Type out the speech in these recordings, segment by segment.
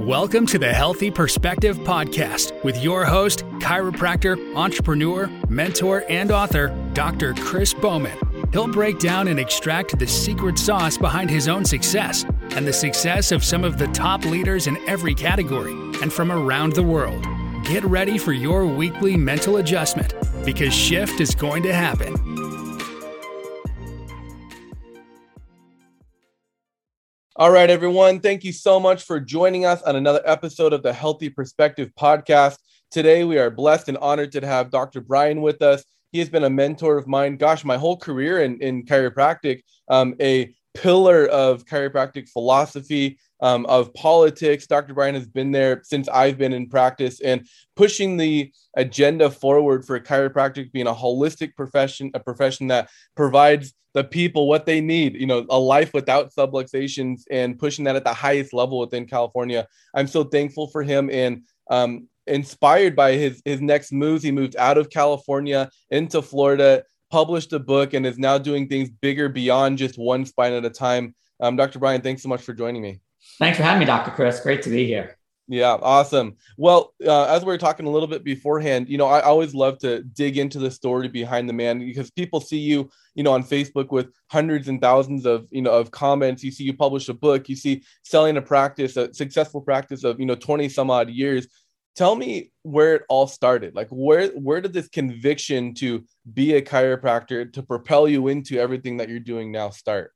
Welcome to the Healthy Perspective Podcast with your host, chiropractor, entrepreneur, mentor, and author, Dr. Chris Bowman. He'll break down and extract the secret sauce behind his own success and the success of some of the top leaders in every category and from around the world. Get ready for your weekly mental adjustment because shift is going to happen. All right, everyone. Thank you so much for joining us on another episode of the Healthy Perspective podcast. Today, we are blessed and honored to have Dr. Brian with us. He has been a mentor of mine, gosh, my whole career in, in chiropractic, um, a pillar of chiropractic philosophy, um, of politics. Dr. Brian has been there since I've been in practice and pushing the agenda forward for chiropractic being a holistic profession, a profession that provides the people what they need, you know, a life without subluxations and pushing that at the highest level within California. I'm so thankful for him and um, inspired by his his next moves. He moved out of California into Florida, published a book, and is now doing things bigger beyond just one spine at a time. Um, Dr. Brian, thanks so much for joining me. Thanks for having me, Dr. Chris. Great to be here. Yeah, awesome. Well, uh, as we were talking a little bit beforehand, you know, I always love to dig into the story behind the man because people see you, you know, on Facebook with hundreds and thousands of, you know, of comments. You see you publish a book, you see selling a practice, a successful practice of, you know, 20 some odd years. Tell me where it all started. Like where where did this conviction to be a chiropractor to propel you into everything that you're doing now start?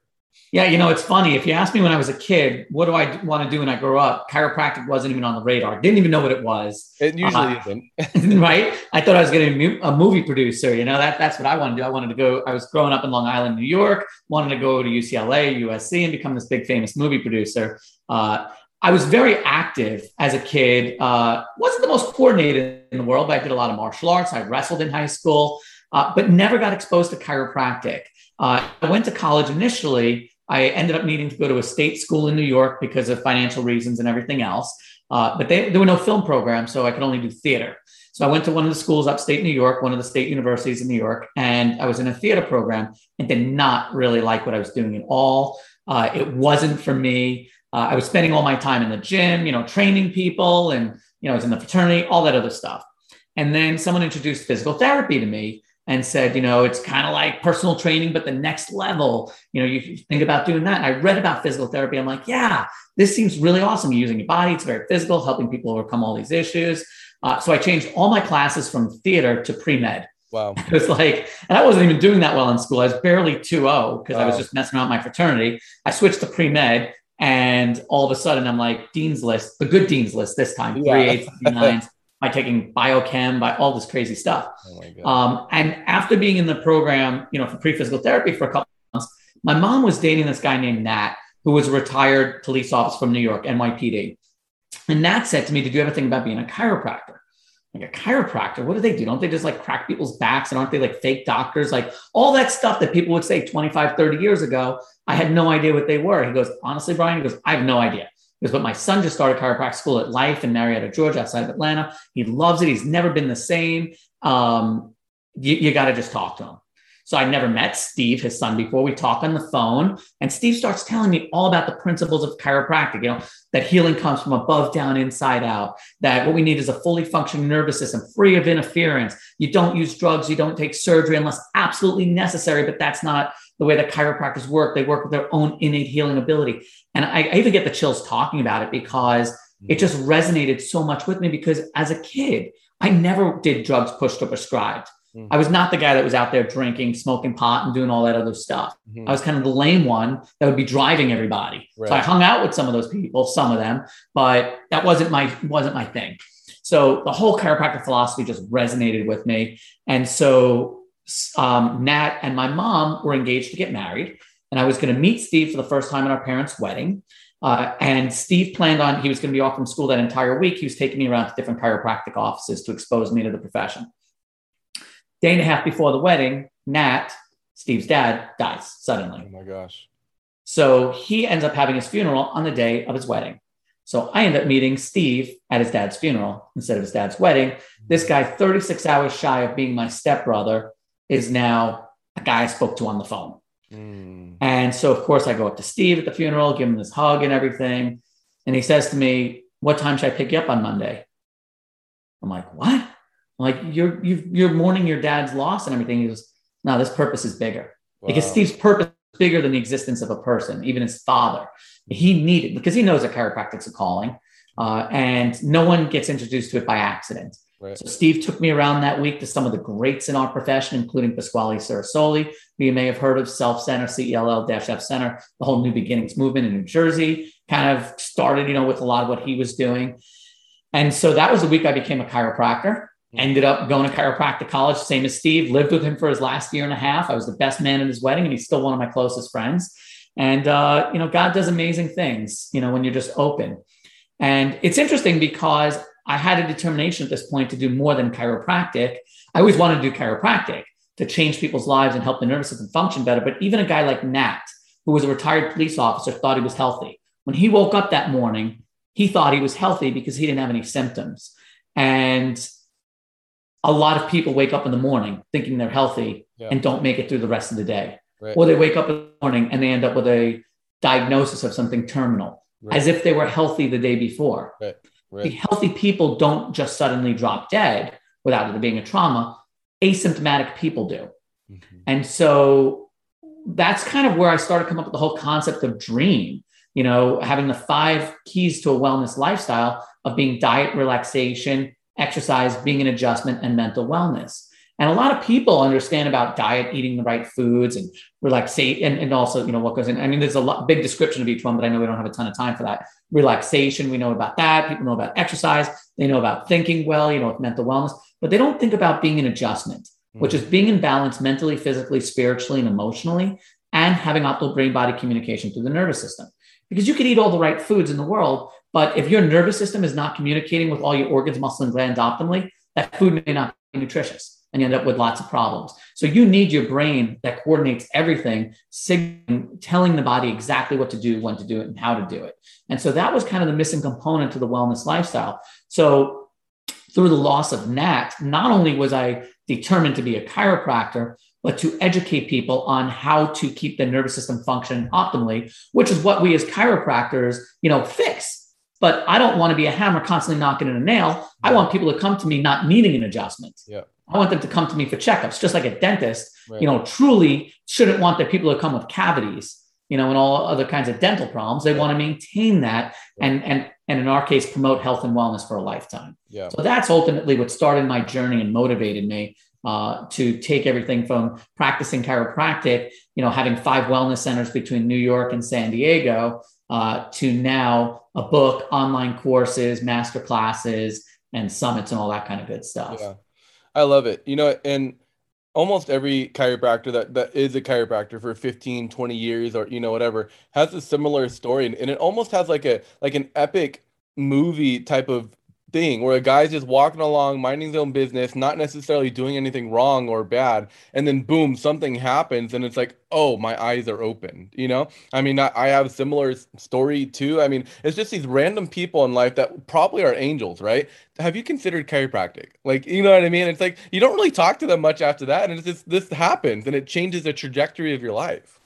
Yeah, you know, it's funny. If you ask me when I was a kid, what do I want to do when I grow up? Chiropractic wasn't even on the radar. Didn't even know what it was. It usually uh, isn't. right? I thought I was going to be a movie producer. You know, that that's what I wanted to do. I wanted to go. I was growing up in Long Island, New York. Wanted to go to UCLA, USC, and become this big famous movie producer. Uh, I was very active as a kid. Uh, wasn't the most coordinated in the world, but I did a lot of martial arts. I wrestled in high school, uh, but never got exposed to chiropractic. Uh, I went to college initially. I ended up needing to go to a state school in New York because of financial reasons and everything else. Uh, but they, there were no film programs, so I could only do theater. So I went to one of the schools upstate New York, one of the state universities in New York, and I was in a theater program and did not really like what I was doing at all. Uh, it wasn't for me. Uh, I was spending all my time in the gym, you know, training people, and you know, I was in the fraternity, all that other stuff. And then someone introduced physical therapy to me, and said, you know, it's kind of like personal training, but the next level, you know, you think about doing that. And I read about physical therapy. I'm like, yeah, this seems really awesome. You're using your body. It's very physical, helping people overcome all these issues. Uh, so I changed all my classes from theater to pre-med. Wow. It was like, and I wasn't even doing that well in school. I was barely 2-0 because wow. I was just messing around my fraternity. I switched to pre-med and all of a sudden I'm like Dean's list, the good Dean's list this time, yeah. three eights, nines by taking biochem, by all this crazy stuff. Oh um, and after being in the program, you know, for pre-physical therapy for a couple months, my mom was dating this guy named Nat, who was a retired police officer from New York, NYPD. And Nat said to me, Did you ever think about being a chiropractor? Like a chiropractor, what do they do? Don't they just like crack people's backs and aren't they like fake doctors? Like all that stuff that people would say 25, 30 years ago, I had no idea what they were. He goes, Honestly, Brian, he goes, I have no idea. Because but my son just started chiropractic school at Life in Marietta, Georgia, outside of Atlanta. He loves it. He's never been the same. Um, you, you got to just talk to him. So I never met Steve, his son, before. We talk on the phone, and Steve starts telling me all about the principles of chiropractic. You know that healing comes from above down, inside out. That what we need is a fully functioning nervous system, free of interference. You don't use drugs, you don't take surgery unless absolutely necessary. But that's not the way that chiropractors work. They work with their own innate healing ability. And I, I even get the chills talking about it because it just resonated so much with me. Because as a kid, I never did drugs pushed or prescribed. Mm-hmm. I was not the guy that was out there drinking, smoking pot, and doing all that other stuff. Mm-hmm. I was kind of the lame one that would be driving everybody. Right. So I hung out with some of those people, some of them, but that wasn't my wasn't my thing. So the whole chiropractic philosophy just resonated with me, and so um, Nat and my mom were engaged to get married, and I was going to meet Steve for the first time at our parents' wedding. Uh, and Steve planned on he was going to be off from school that entire week. He was taking me around to different chiropractic offices to expose me to the profession. Day and a half before the wedding, Nat, Steve's dad, dies suddenly. Oh my gosh. So he ends up having his funeral on the day of his wedding. So I end up meeting Steve at his dad's funeral instead of his dad's wedding. This guy, 36 hours shy of being my stepbrother, is now a guy I spoke to on the phone. Mm. And so, of course, I go up to Steve at the funeral, give him this hug and everything. And he says to me, What time should I pick you up on Monday? I'm like, What? I'm like, you're you you're mourning your dad's loss and everything. He goes, No, this purpose is bigger. Wow. Because Steve's purpose is bigger than the existence of a person, even his father. He needed because he knows that chiropractic's a calling. Uh, and no one gets introduced to it by accident. Right. So Steve took me around that week to some of the greats in our profession, including Pasquale Cerasoli, who you may have heard of, Self Center, CELL-F Center, the whole New Beginnings movement in New Jersey, kind of started, you know, with a lot of what he was doing. And so that was the week I became a chiropractor. Hmm. Ended up going to chiropractic college, same as Steve. Lived with him for his last year and a half. I was the best man in his wedding, and he's still one of my closest friends. And uh, you know, God does amazing things. You know, when you're just open. And it's interesting because I had a determination at this point to do more than chiropractic. I always wanted to do chiropractic to change people's lives and help the nervous system function better. But even a guy like Nat, who was a retired police officer, thought he was healthy. When he woke up that morning, he thought he was healthy because he didn't have any symptoms. And a lot of people wake up in the morning thinking they're healthy yeah. and don't make it through the rest of the day. Right. Or they wake up in the morning and they end up with a diagnosis of something terminal, right. as if they were healthy the day before. Right. Right. The healthy people don't just suddenly drop dead without it being a trauma. Asymptomatic people do. Mm-hmm. And so that's kind of where I started coming up with the whole concept of dream, you know, having the five keys to a wellness lifestyle of being diet, relaxation, exercise, being an adjustment, and mental wellness. And a lot of people understand about diet, eating the right foods and relaxation, and, and also, you know, what goes in. I mean, there's a lot, big description of each one, but I know we don't have a ton of time for that. Relaxation, we know about that. People know about exercise. They know about thinking well, you know, with mental wellness, but they don't think about being in adjustment, mm-hmm. which is being in balance mentally, physically, spiritually, and emotionally, and having optimal brain body communication through the nervous system. Because you can eat all the right foods in the world, but if your nervous system is not communicating with all your organs, muscle, and glands optimally, that food may not be nutritious and you end up with lots of problems. So you need your brain that coordinates everything, telling the body exactly what to do, when to do it, and how to do it. And so that was kind of the missing component to the wellness lifestyle. So through the loss of Nat, not only was I determined to be a chiropractor, but to educate people on how to keep the nervous system functioning optimally, which is what we as chiropractors, you know, fix. But I don't want to be a hammer constantly knocking in a nail. I want people to come to me not needing an adjustment. Yeah. I want them to come to me for checkups, just like a dentist, right. you know, truly shouldn't want their people to come with cavities, you know, and all other kinds of dental problems. They want to maintain that and and and in our case, promote health and wellness for a lifetime. Yeah. So that's ultimately what started my journey and motivated me uh, to take everything from practicing chiropractic, you know, having five wellness centers between New York and San Diego, uh, to now a book, online courses, master classes, and summits, and all that kind of good stuff. Yeah. I love it. You know, and almost every chiropractor that, that is a chiropractor for 15, 20 years or, you know, whatever, has a similar story. And, and it almost has like a, like an epic movie type of thing where a guy's just walking along, minding his own business, not necessarily doing anything wrong or bad, and then boom, something happens, and it's like, oh, my eyes are open. You know, I mean, I, I have a similar story too. I mean, it's just these random people in life that probably are angels, right? Have you considered chiropractic? Like, you know what I mean? It's like you don't really talk to them much after that, and it's just this happens, and it changes the trajectory of your life.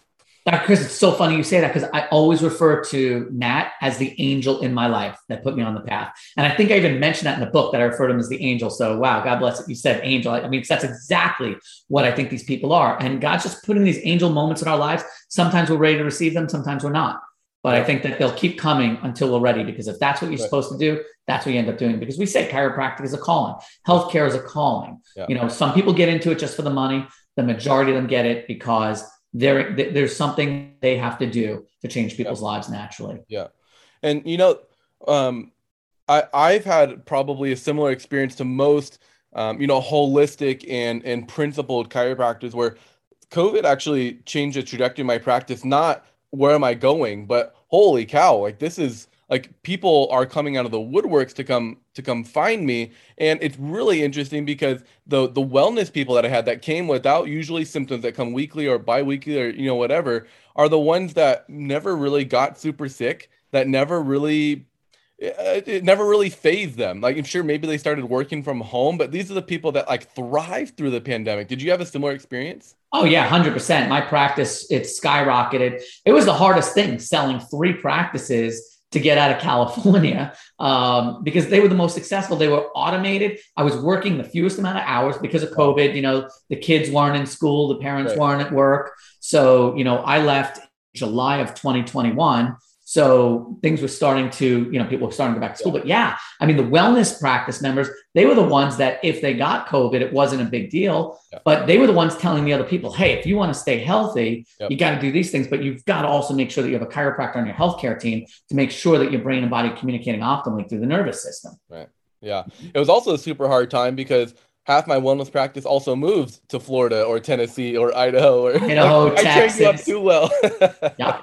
Dr. Chris, it's so funny you say that because I always refer to Nat as the angel in my life that put me on the path. And I think I even mentioned that in the book that I refer to him as the angel. So, wow, God bless it. You said angel. I mean, that's exactly what I think these people are. And God's just putting these angel moments in our lives. Sometimes we're ready to receive them, sometimes we're not. But I think that they'll keep coming until we're ready because if that's what you're right. supposed to do, that's what you end up doing. Because we say chiropractic is a calling, healthcare is a calling. Yeah. You know, some people get into it just for the money. The majority of them get it because there there's something they have to do to change people's yeah. lives naturally. Yeah. And you know, um, I I've had probably a similar experience to most um, you know, holistic and and principled chiropractors where COVID actually changed the trajectory of my practice, not where am I going, but holy cow, like this is like people are coming out of the woodworks to come to come find me and it's really interesting because the the wellness people that i had that came without usually symptoms that come weekly or bi-weekly or you know whatever are the ones that never really got super sick that never really it, it never really phased them like i'm sure maybe they started working from home but these are the people that like thrived through the pandemic did you have a similar experience Oh yeah, hundred percent. My practice it skyrocketed. It was the hardest thing selling three practices to get out of California um, because they were the most successful. They were automated. I was working the fewest amount of hours because of COVID. You know, the kids weren't in school, the parents right. weren't at work. So, you know, I left July of 2021 so things were starting to, you know, people were starting to go back to school. But yeah, I mean, the wellness practice members, they were the ones that if they got COVID, it wasn't a big deal. Yeah. But they were the ones telling the other people, hey, if you want to stay healthy, yep. you got to do these things. But you've got to also make sure that you have a chiropractor on your healthcare team to make sure that your brain and body communicating optimally through the nervous system. Right. Yeah. It was also a super hard time because half my wellness practice also moved to Florida or Tennessee or Idaho or Idaho, I trained you up too well. yeah.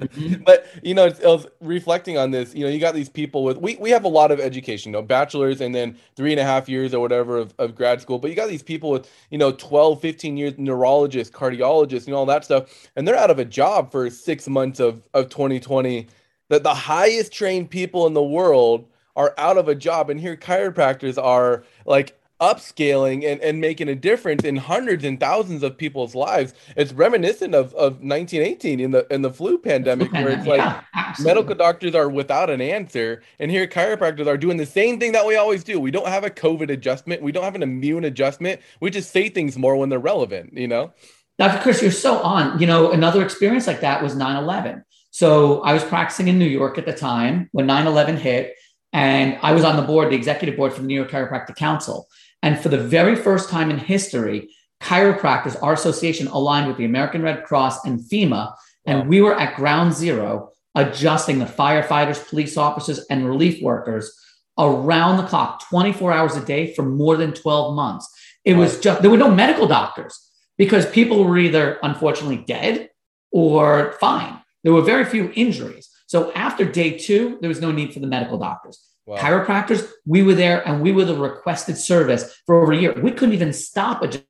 Mm-hmm. But you know, I was reflecting on this. You know, you got these people with we we have a lot of education, you know, bachelors and then three and a half years or whatever of, of grad school. But you got these people with, you know, 12, 15 years neurologists, cardiologists, and all that stuff, and they're out of a job for six months of of 2020. That the highest trained people in the world are out of a job, and here chiropractors are like upscaling and, and making a difference in hundreds and thousands of people's lives. It's reminiscent of, of 1918 in the in the flu pandemic, where it's like yeah, medical doctors are without an answer, and here chiropractors are doing the same thing that we always do. We don't have a COVID adjustment, we don't have an immune adjustment. We just say things more when they're relevant, you know. Dr. Chris, you're so on. You know, another experience like that was 9/11. So I was practicing in New York at the time when 9/11 hit. And I was on the board, the executive board for the New York Chiropractic Council. And for the very first time in history, chiropractors, our association aligned with the American Red Cross and FEMA, and we were at ground zero adjusting the firefighters, police officers, and relief workers around the clock, 24 hours a day for more than 12 months. It was just, there were no medical doctors because people were either unfortunately dead or fine. There were very few injuries. So after day two, there was no need for the medical doctors. Wow. Chiropractors, we were there and we were the requested service for over a year. We couldn't even stop it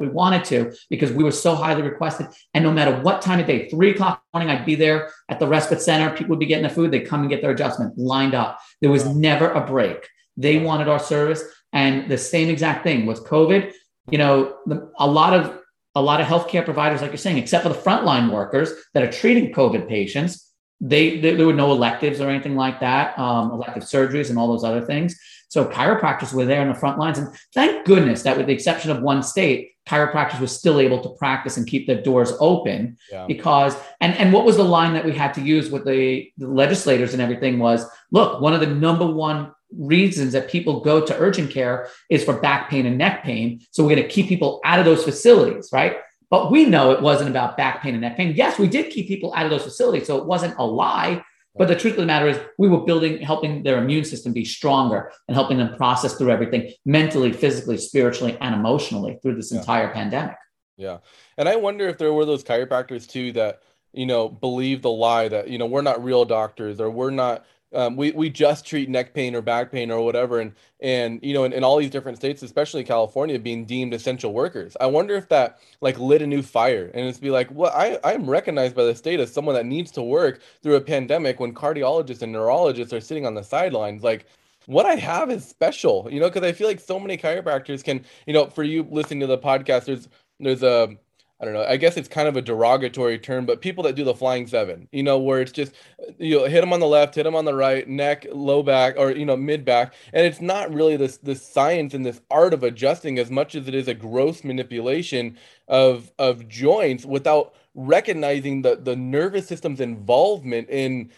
we wanted to because we were so highly requested. And no matter what time of day, three o'clock morning, I'd be there at the respite center. People would be getting the food. They'd come and get their adjustment lined up. There was wow. never a break. They wanted our service. And the same exact thing with COVID, you know, the, a lot of a lot of healthcare providers, like you're saying, except for the frontline workers that are treating COVID patients, they, they, there were no electives or anything like that, um, elective surgeries and all those other things. So chiropractors were there in the front lines, and thank goodness that, with the exception of one state, chiropractors were still able to practice and keep their doors open. Yeah. Because and and what was the line that we had to use with the, the legislators and everything was, look, one of the number one reasons that people go to urgent care is for back pain and neck pain. So we're going to keep people out of those facilities, right? But we know it wasn't about back pain and neck pain. Yes, we did keep people out of those facilities. So it wasn't a lie. But the truth of the matter is, we were building, helping their immune system be stronger and helping them process through everything mentally, physically, spiritually, and emotionally through this yeah. entire pandemic. Yeah. And I wonder if there were those chiropractors too that, you know, believe the lie that, you know, we're not real doctors or we're not um, we we just treat neck pain or back pain or whatever, and and you know in, in all these different states, especially California, being deemed essential workers. I wonder if that like lit a new fire, and it's be like, well, I I'm recognized by the state as someone that needs to work through a pandemic when cardiologists and neurologists are sitting on the sidelines, like what I have is special, you know, because I feel like so many chiropractors can, you know, for you listening to the podcast, there's there's a I don't know. I guess it's kind of a derogatory term, but people that do the flying seven, you know, where it's just you know, hit them on the left, hit them on the right, neck, low back, or you know, mid back, and it's not really this this science and this art of adjusting as much as it is a gross manipulation of of joints without recognizing the the nervous system's involvement in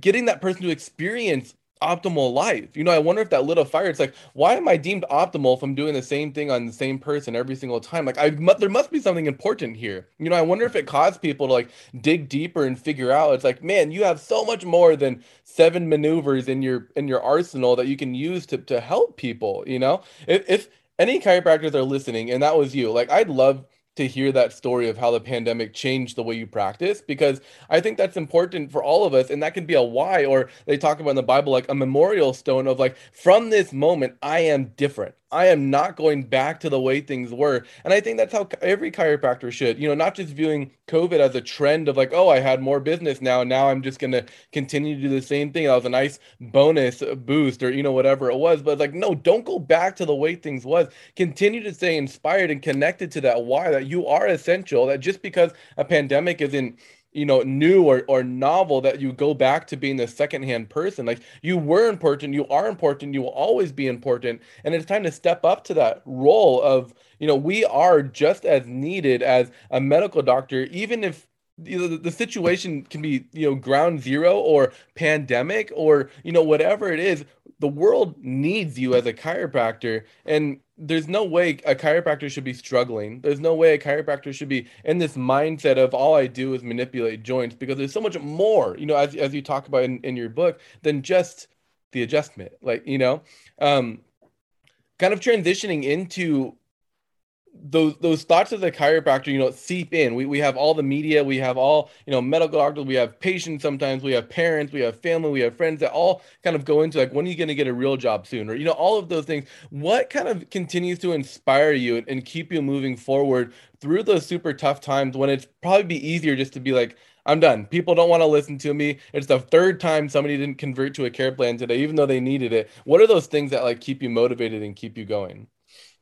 getting that person to experience optimal life. You know, I wonder if that lit a fire. It's like, why am I deemed optimal if I'm doing the same thing on the same person every single time? Like, I there must be something important here. You know, I wonder if it caused people to like dig deeper and figure out. It's like, man, you have so much more than seven maneuvers in your in your arsenal that you can use to to help people. You know, if if any chiropractors are listening and that was you, like, I'd love to hear that story of how the pandemic changed the way you practice because I think that's important for all of us. And that can be a why, or they talk about in the Bible like a memorial stone of like, from this moment, I am different. I am not going back to the way things were. And I think that's how every chiropractor should, you know, not just viewing COVID as a trend of like, oh, I had more business now. Now I'm just going to continue to do the same thing. That was a nice bonus uh, boost or, you know, whatever it was. But like, no, don't go back to the way things was. Continue to stay inspired and connected to that why that you are essential, that just because a pandemic isn't you know new or, or novel that you go back to being the secondhand person. Like you were important you are important you will always be important. And it's time to step up to that role of you know we are just as needed as a medical doctor even if you know, the, the situation can be you know ground zero or pandemic or you know whatever it is the world needs you as a chiropractor. And there's no way a chiropractor should be struggling. There's no way a chiropractor should be in this mindset of all i do is manipulate joints because there's so much more you know as, as you talk about in, in your book than just the adjustment like you know um kind of transitioning into those those thoughts of the chiropractor, you know, seep in. We we have all the media, we have all you know medical doctors, we have patients. Sometimes we have parents, we have family, we have friends that all kind of go into like, when are you going to get a real job soon, or you know, all of those things. What kind of continues to inspire you and, and keep you moving forward through those super tough times when it's probably be easier just to be like, I'm done. People don't want to listen to me. It's the third time somebody didn't convert to a care plan today, even though they needed it. What are those things that like keep you motivated and keep you going?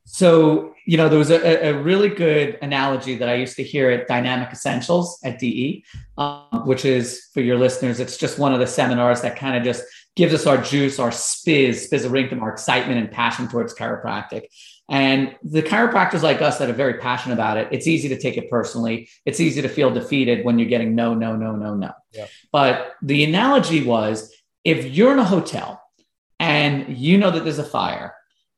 So, you know, there was a, a, really good analogy that I used to hear at Dynamic Essentials at DE, um, which is for your listeners, it's just one of the seminars that kind of just gives us our juice, our spiz, spizzerinctum, our excitement and passion towards chiropractic. And the chiropractors like us that are very passionate about it, it's easy to take it personally. It's easy to feel defeated when you're getting no, no, no, no, no. Yeah. But the analogy was if you're in a hotel and you know that there's a fire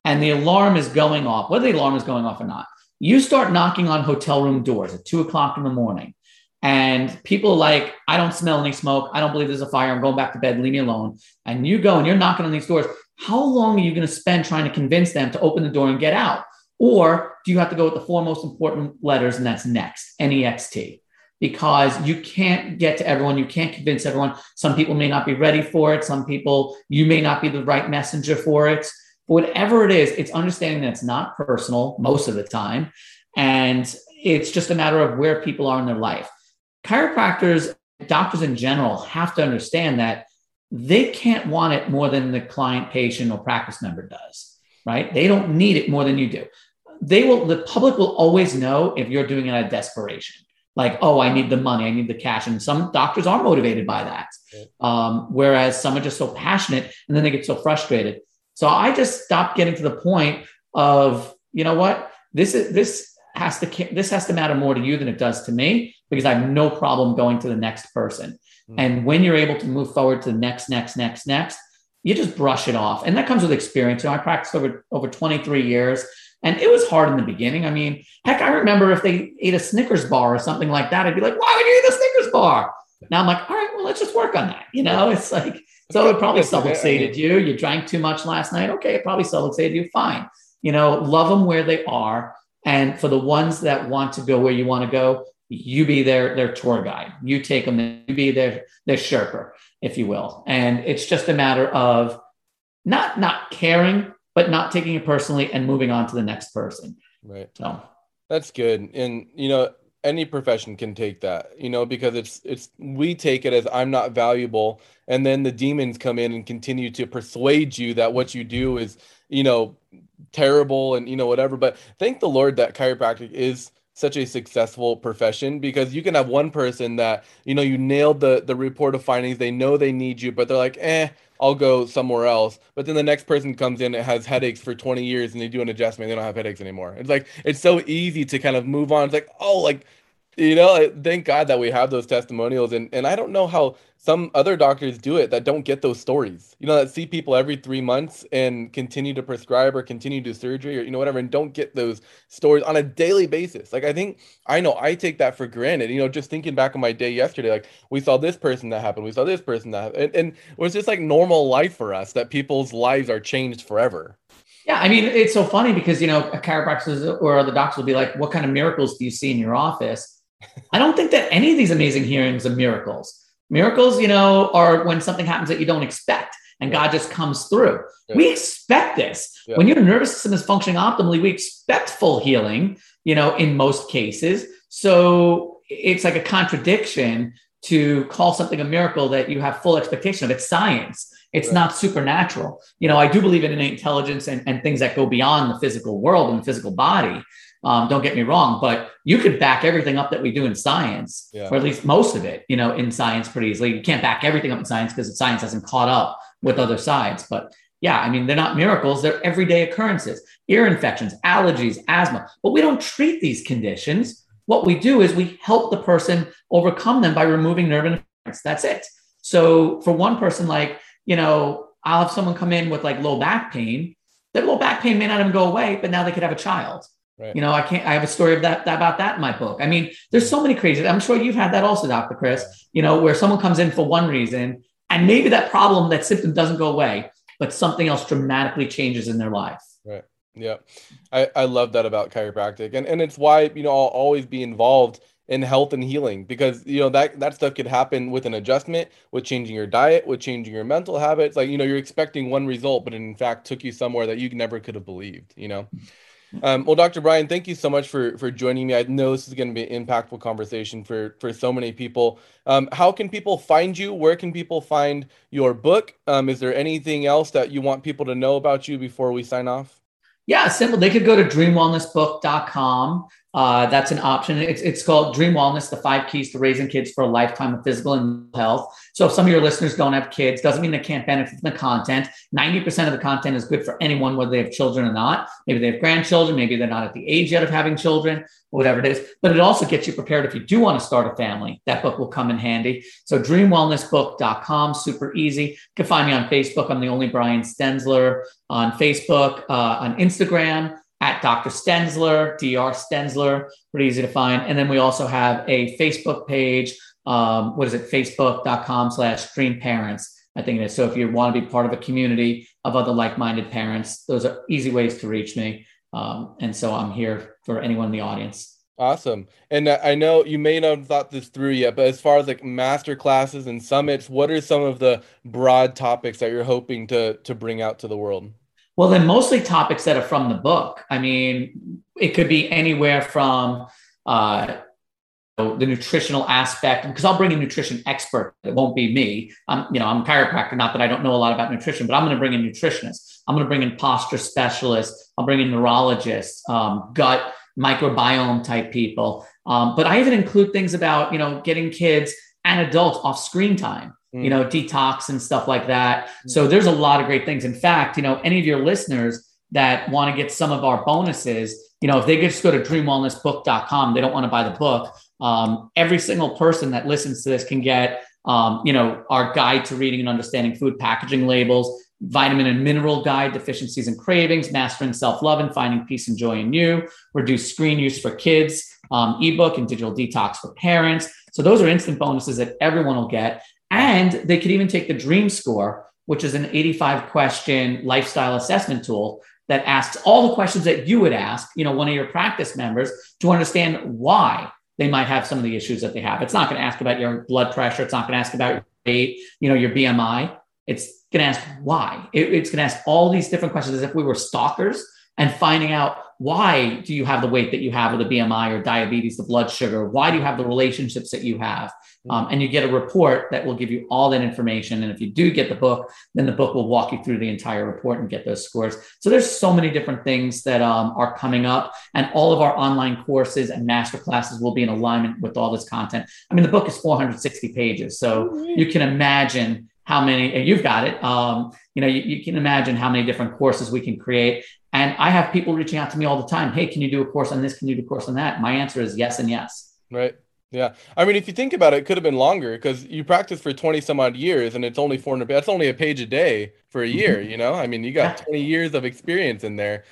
and the alarm is going off, whether the alarm is going off or not, you start knocking on hotel room doors at two o'clock in the morning. And people are like, I don't smell any smoke. I don't believe there's a fire. I'm going back to bed. Leave me alone. And you go and you're knocking on these doors. How long are you going to spend trying to convince them to open the door and get out? Or do you have to go with the four most important letters, and that's next, N E X T? Because you can't get to everyone. You can't convince everyone. Some people may not be ready for it. Some people, you may not be the right messenger for it whatever it is, it's understanding that it's not personal most of the time. And it's just a matter of where people are in their life. Chiropractors, doctors in general, have to understand that they can't want it more than the client, patient, or practice member does, right? They don't need it more than you do. They will, the public will always know if you're doing it out of desperation. Like, oh, I need the money, I need the cash. And some doctors are motivated by that. Um, whereas some are just so passionate and then they get so frustrated. So I just stopped getting to the point of, you know what, this is this has to this has to matter more to you than it does to me because I have no problem going to the next person. Mm-hmm. And when you're able to move forward to the next, next, next, next, you just brush it off. And that comes with experience. You know, I practiced over over 23 years. And it was hard in the beginning. I mean, heck, I remember if they ate a Snickers bar or something like that, I'd be like, why would you eat a Snickers bar? Now I'm like, all right, well, let's just work on that. You know, it's like so it probably subluxated you. You drank too much last night. Okay, it probably subluxated you. Fine. You know, love them where they are. And for the ones that want to go where you want to go, you be their their tour guide. You take them. You be their their Sherpa, if you will. And it's just a matter of not not caring, but not taking it personally and moving on to the next person. Right. So that's good. And you know, any profession can take that you know because it's it's we take it as i'm not valuable. And then the demons come in and continue to persuade you that what you do is you know terrible and you know whatever. But thank the lord that chiropractic is such a successful profession because you can have one person that you know you nailed the the report of findings. They know they need you but they're like eh I'll go somewhere else. But then the next person comes in and has headaches for 20 years and they do an adjustment, they don't have headaches anymore. It's like it's so easy to kind of move on. It's like, oh, like you know thank god that we have those testimonials and and i don't know how some other doctors do it that don't get those stories. You know that see people every three months and continue to prescribe or continue to do surgery or you know whatever and don't get those stories on a daily basis. Like i think i know i take that for granted. You know just thinking back on my day yesterday like we saw this person that happened we saw this person that and, and it was just like normal life for us that people's lives are changed forever. Yeah, I mean, it's so funny because you know, a chiropractor or other doctors will be like, "What kind of miracles do you see in your office?" I don't think that any of these amazing healings are miracles. Miracles, you know, are when something happens that you don't expect and God just comes through. Yeah. We expect this. Yeah. When your nervous system is functioning optimally, we expect full healing, you know, in most cases. So it's like a contradiction to call something a miracle that you have full expectation of. It's science. It's right. not supernatural. You know, I do believe in innate intelligence and, and things that go beyond the physical world and the physical body. Um, don't get me wrong, but you could back everything up that we do in science, yeah. or at least most of it, you know, in science pretty easily. You can't back everything up in science because science hasn't caught up with other sides. But yeah, I mean, they're not miracles, they're everyday occurrences, ear infections, allergies, asthma. But we don't treat these conditions. What we do is we help the person overcome them by removing nerve interference. That's it. So for one person, like, you know, I'll have someone come in with like low back pain. Their low back pain may not even go away, but now they could have a child. Right. You know, I can't. I have a story of that, that, about that in my book. I mean, there's so many crazy. I'm sure you've had that also, Dr. Chris. You know, where someone comes in for one reason, and maybe that problem, that symptom doesn't go away, but something else dramatically changes in their life. Right. Yeah. I, I love that about chiropractic. And and it's why, you know, I'll always be involved in health and healing because you know that that stuff could happen with an adjustment with changing your diet with changing your mental habits like you know you're expecting one result but in fact took you somewhere that you never could have believed you know um, well, Dr. Brian, thank you so much for for joining me. I know this is going to be an impactful conversation for for so many people. Um, how can people find you? Where can people find your book? Um, is there anything else that you want people to know about you before we sign off? Yeah, simple. They could go to dreamwellnessbook.com. Uh, that's an option. It's, it's called Dream Wellness, the five keys to raising kids for a lifetime of physical and health. So if some of your listeners don't have kids, doesn't mean they can't benefit from the content. 90% of the content is good for anyone, whether they have children or not. Maybe they have grandchildren, maybe they're not at the age yet of having children, whatever it is. But it also gets you prepared if you do want to start a family. That book will come in handy. So dreamwellnessbook.com, super easy. You can find me on Facebook. I'm the only Brian Stenzler on Facebook, uh, on Instagram at Dr. Stenzler, Dr. Stenzler, pretty easy to find. And then we also have a Facebook page. Um, what is it? Facebook.com slash Dream Parents. I think it is. So if you want to be part of a community of other like-minded parents, those are easy ways to reach me. Um, and so I'm here for anyone in the audience. Awesome. And I know you may not have thought this through yet, but as far as like master classes and summits, what are some of the broad topics that you're hoping to to bring out to the world? Well, they're mostly topics that are from the book. I mean, it could be anywhere from uh, the nutritional aspect, because I'll bring a nutrition expert. It won't be me. I'm, you know, I'm a chiropractor. Not that I don't know a lot about nutrition, but I'm going to bring in nutritionists. I'm going to bring in posture specialists. I'll bring in neurologists, um, gut microbiome type people. Um, but I even include things about you know getting kids and adults off screen time mm. you know, detox and stuff like that. Mm. So there's a lot of great things. In fact, you know, any of your listeners that want to get some of our bonuses, you know, if they just go to dreamwellnessbook.com, they don't want to buy the book. Um, every single person that listens to this can get, um, you know, our guide to reading and understanding food packaging labels, vitamin and mineral guide, deficiencies and cravings, mastering self-love and finding peace and joy in you, reduce screen use for kids, um, ebook and digital detox for parents. So those are instant bonuses that everyone will get. And they could even take the Dream Score, which is an 85 question lifestyle assessment tool that asks all the questions that you would ask, you know, one of your practice members to understand why they might have some of the issues that they have. It's not going to ask about your blood pressure. It's not going to ask about your weight, you know, your BMI. It's going to ask why. It, it's going to ask all these different questions as if we were stalkers and finding out why do you have the weight that you have or the BMI or diabetes, the blood sugar? Why do you have the relationships that you have? Um, and you get a report that will give you all that information. And if you do get the book, then the book will walk you through the entire report and get those scores. So there's so many different things that um, are coming up, and all of our online courses and master classes will be in alignment with all this content. I mean, the book is 460 pages, so you can imagine how many and you've got it. Um, you know, you, you can imagine how many different courses we can create. And I have people reaching out to me all the time. Hey, can you do a course on this? Can you do a course on that? My answer is yes and yes. Right. Yeah. I mean, if you think about it, it could have been longer because you practice for 20 some odd years and it's only 400. That's only a page a day for a year, mm-hmm. you know? I mean, you got 20 years of experience in there.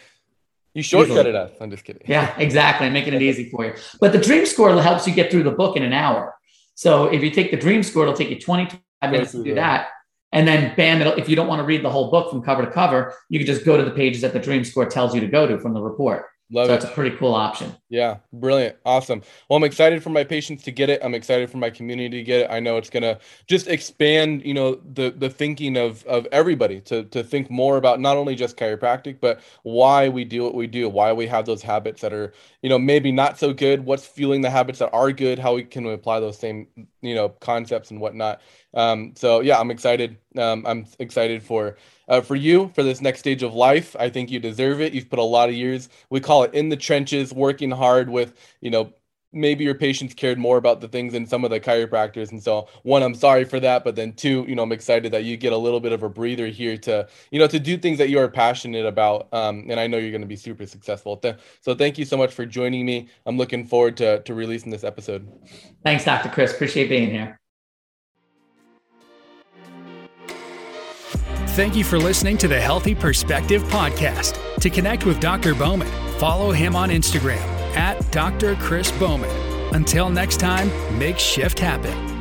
You shortcutted us. I'm just kidding. Yeah, exactly. I'm making it easy for you. But the dream score helps you get through the book in an hour. So if you take the dream score, it'll take you 25 minutes to do that. And then bam, it'll, if you don't want to read the whole book from cover to cover, you can just go to the pages that the dream score tells you to go to from the report. Love so it. That's a pretty cool option. Yeah, brilliant. Awesome. Well, I'm excited for my patients to get it. I'm excited for my community to get it. I know it's gonna just expand, you know, the the thinking of of everybody to to think more about not only just chiropractic, but why we do what we do, why we have those habits that are, you know, maybe not so good, what's fueling the habits that are good, how we can apply those same you know concepts and whatnot. Um, so yeah, I'm excited. Um, I'm excited for uh, for you for this next stage of life. I think you deserve it. You've put a lot of years. We call it in the trenches, working hard with you know maybe your patients cared more about the things than some of the chiropractors and so one i'm sorry for that but then two you know i'm excited that you get a little bit of a breather here to you know to do things that you are passionate about um, and i know you're going to be super successful. So thank you so much for joining me. I'm looking forward to to releasing this episode. Thanks dr chris. Appreciate being here. Thank you for listening to the Healthy Perspective Podcast. To connect with Dr. Bowman, follow him on Instagram at Dr. Chris Bowman. Until next time, make shift happen.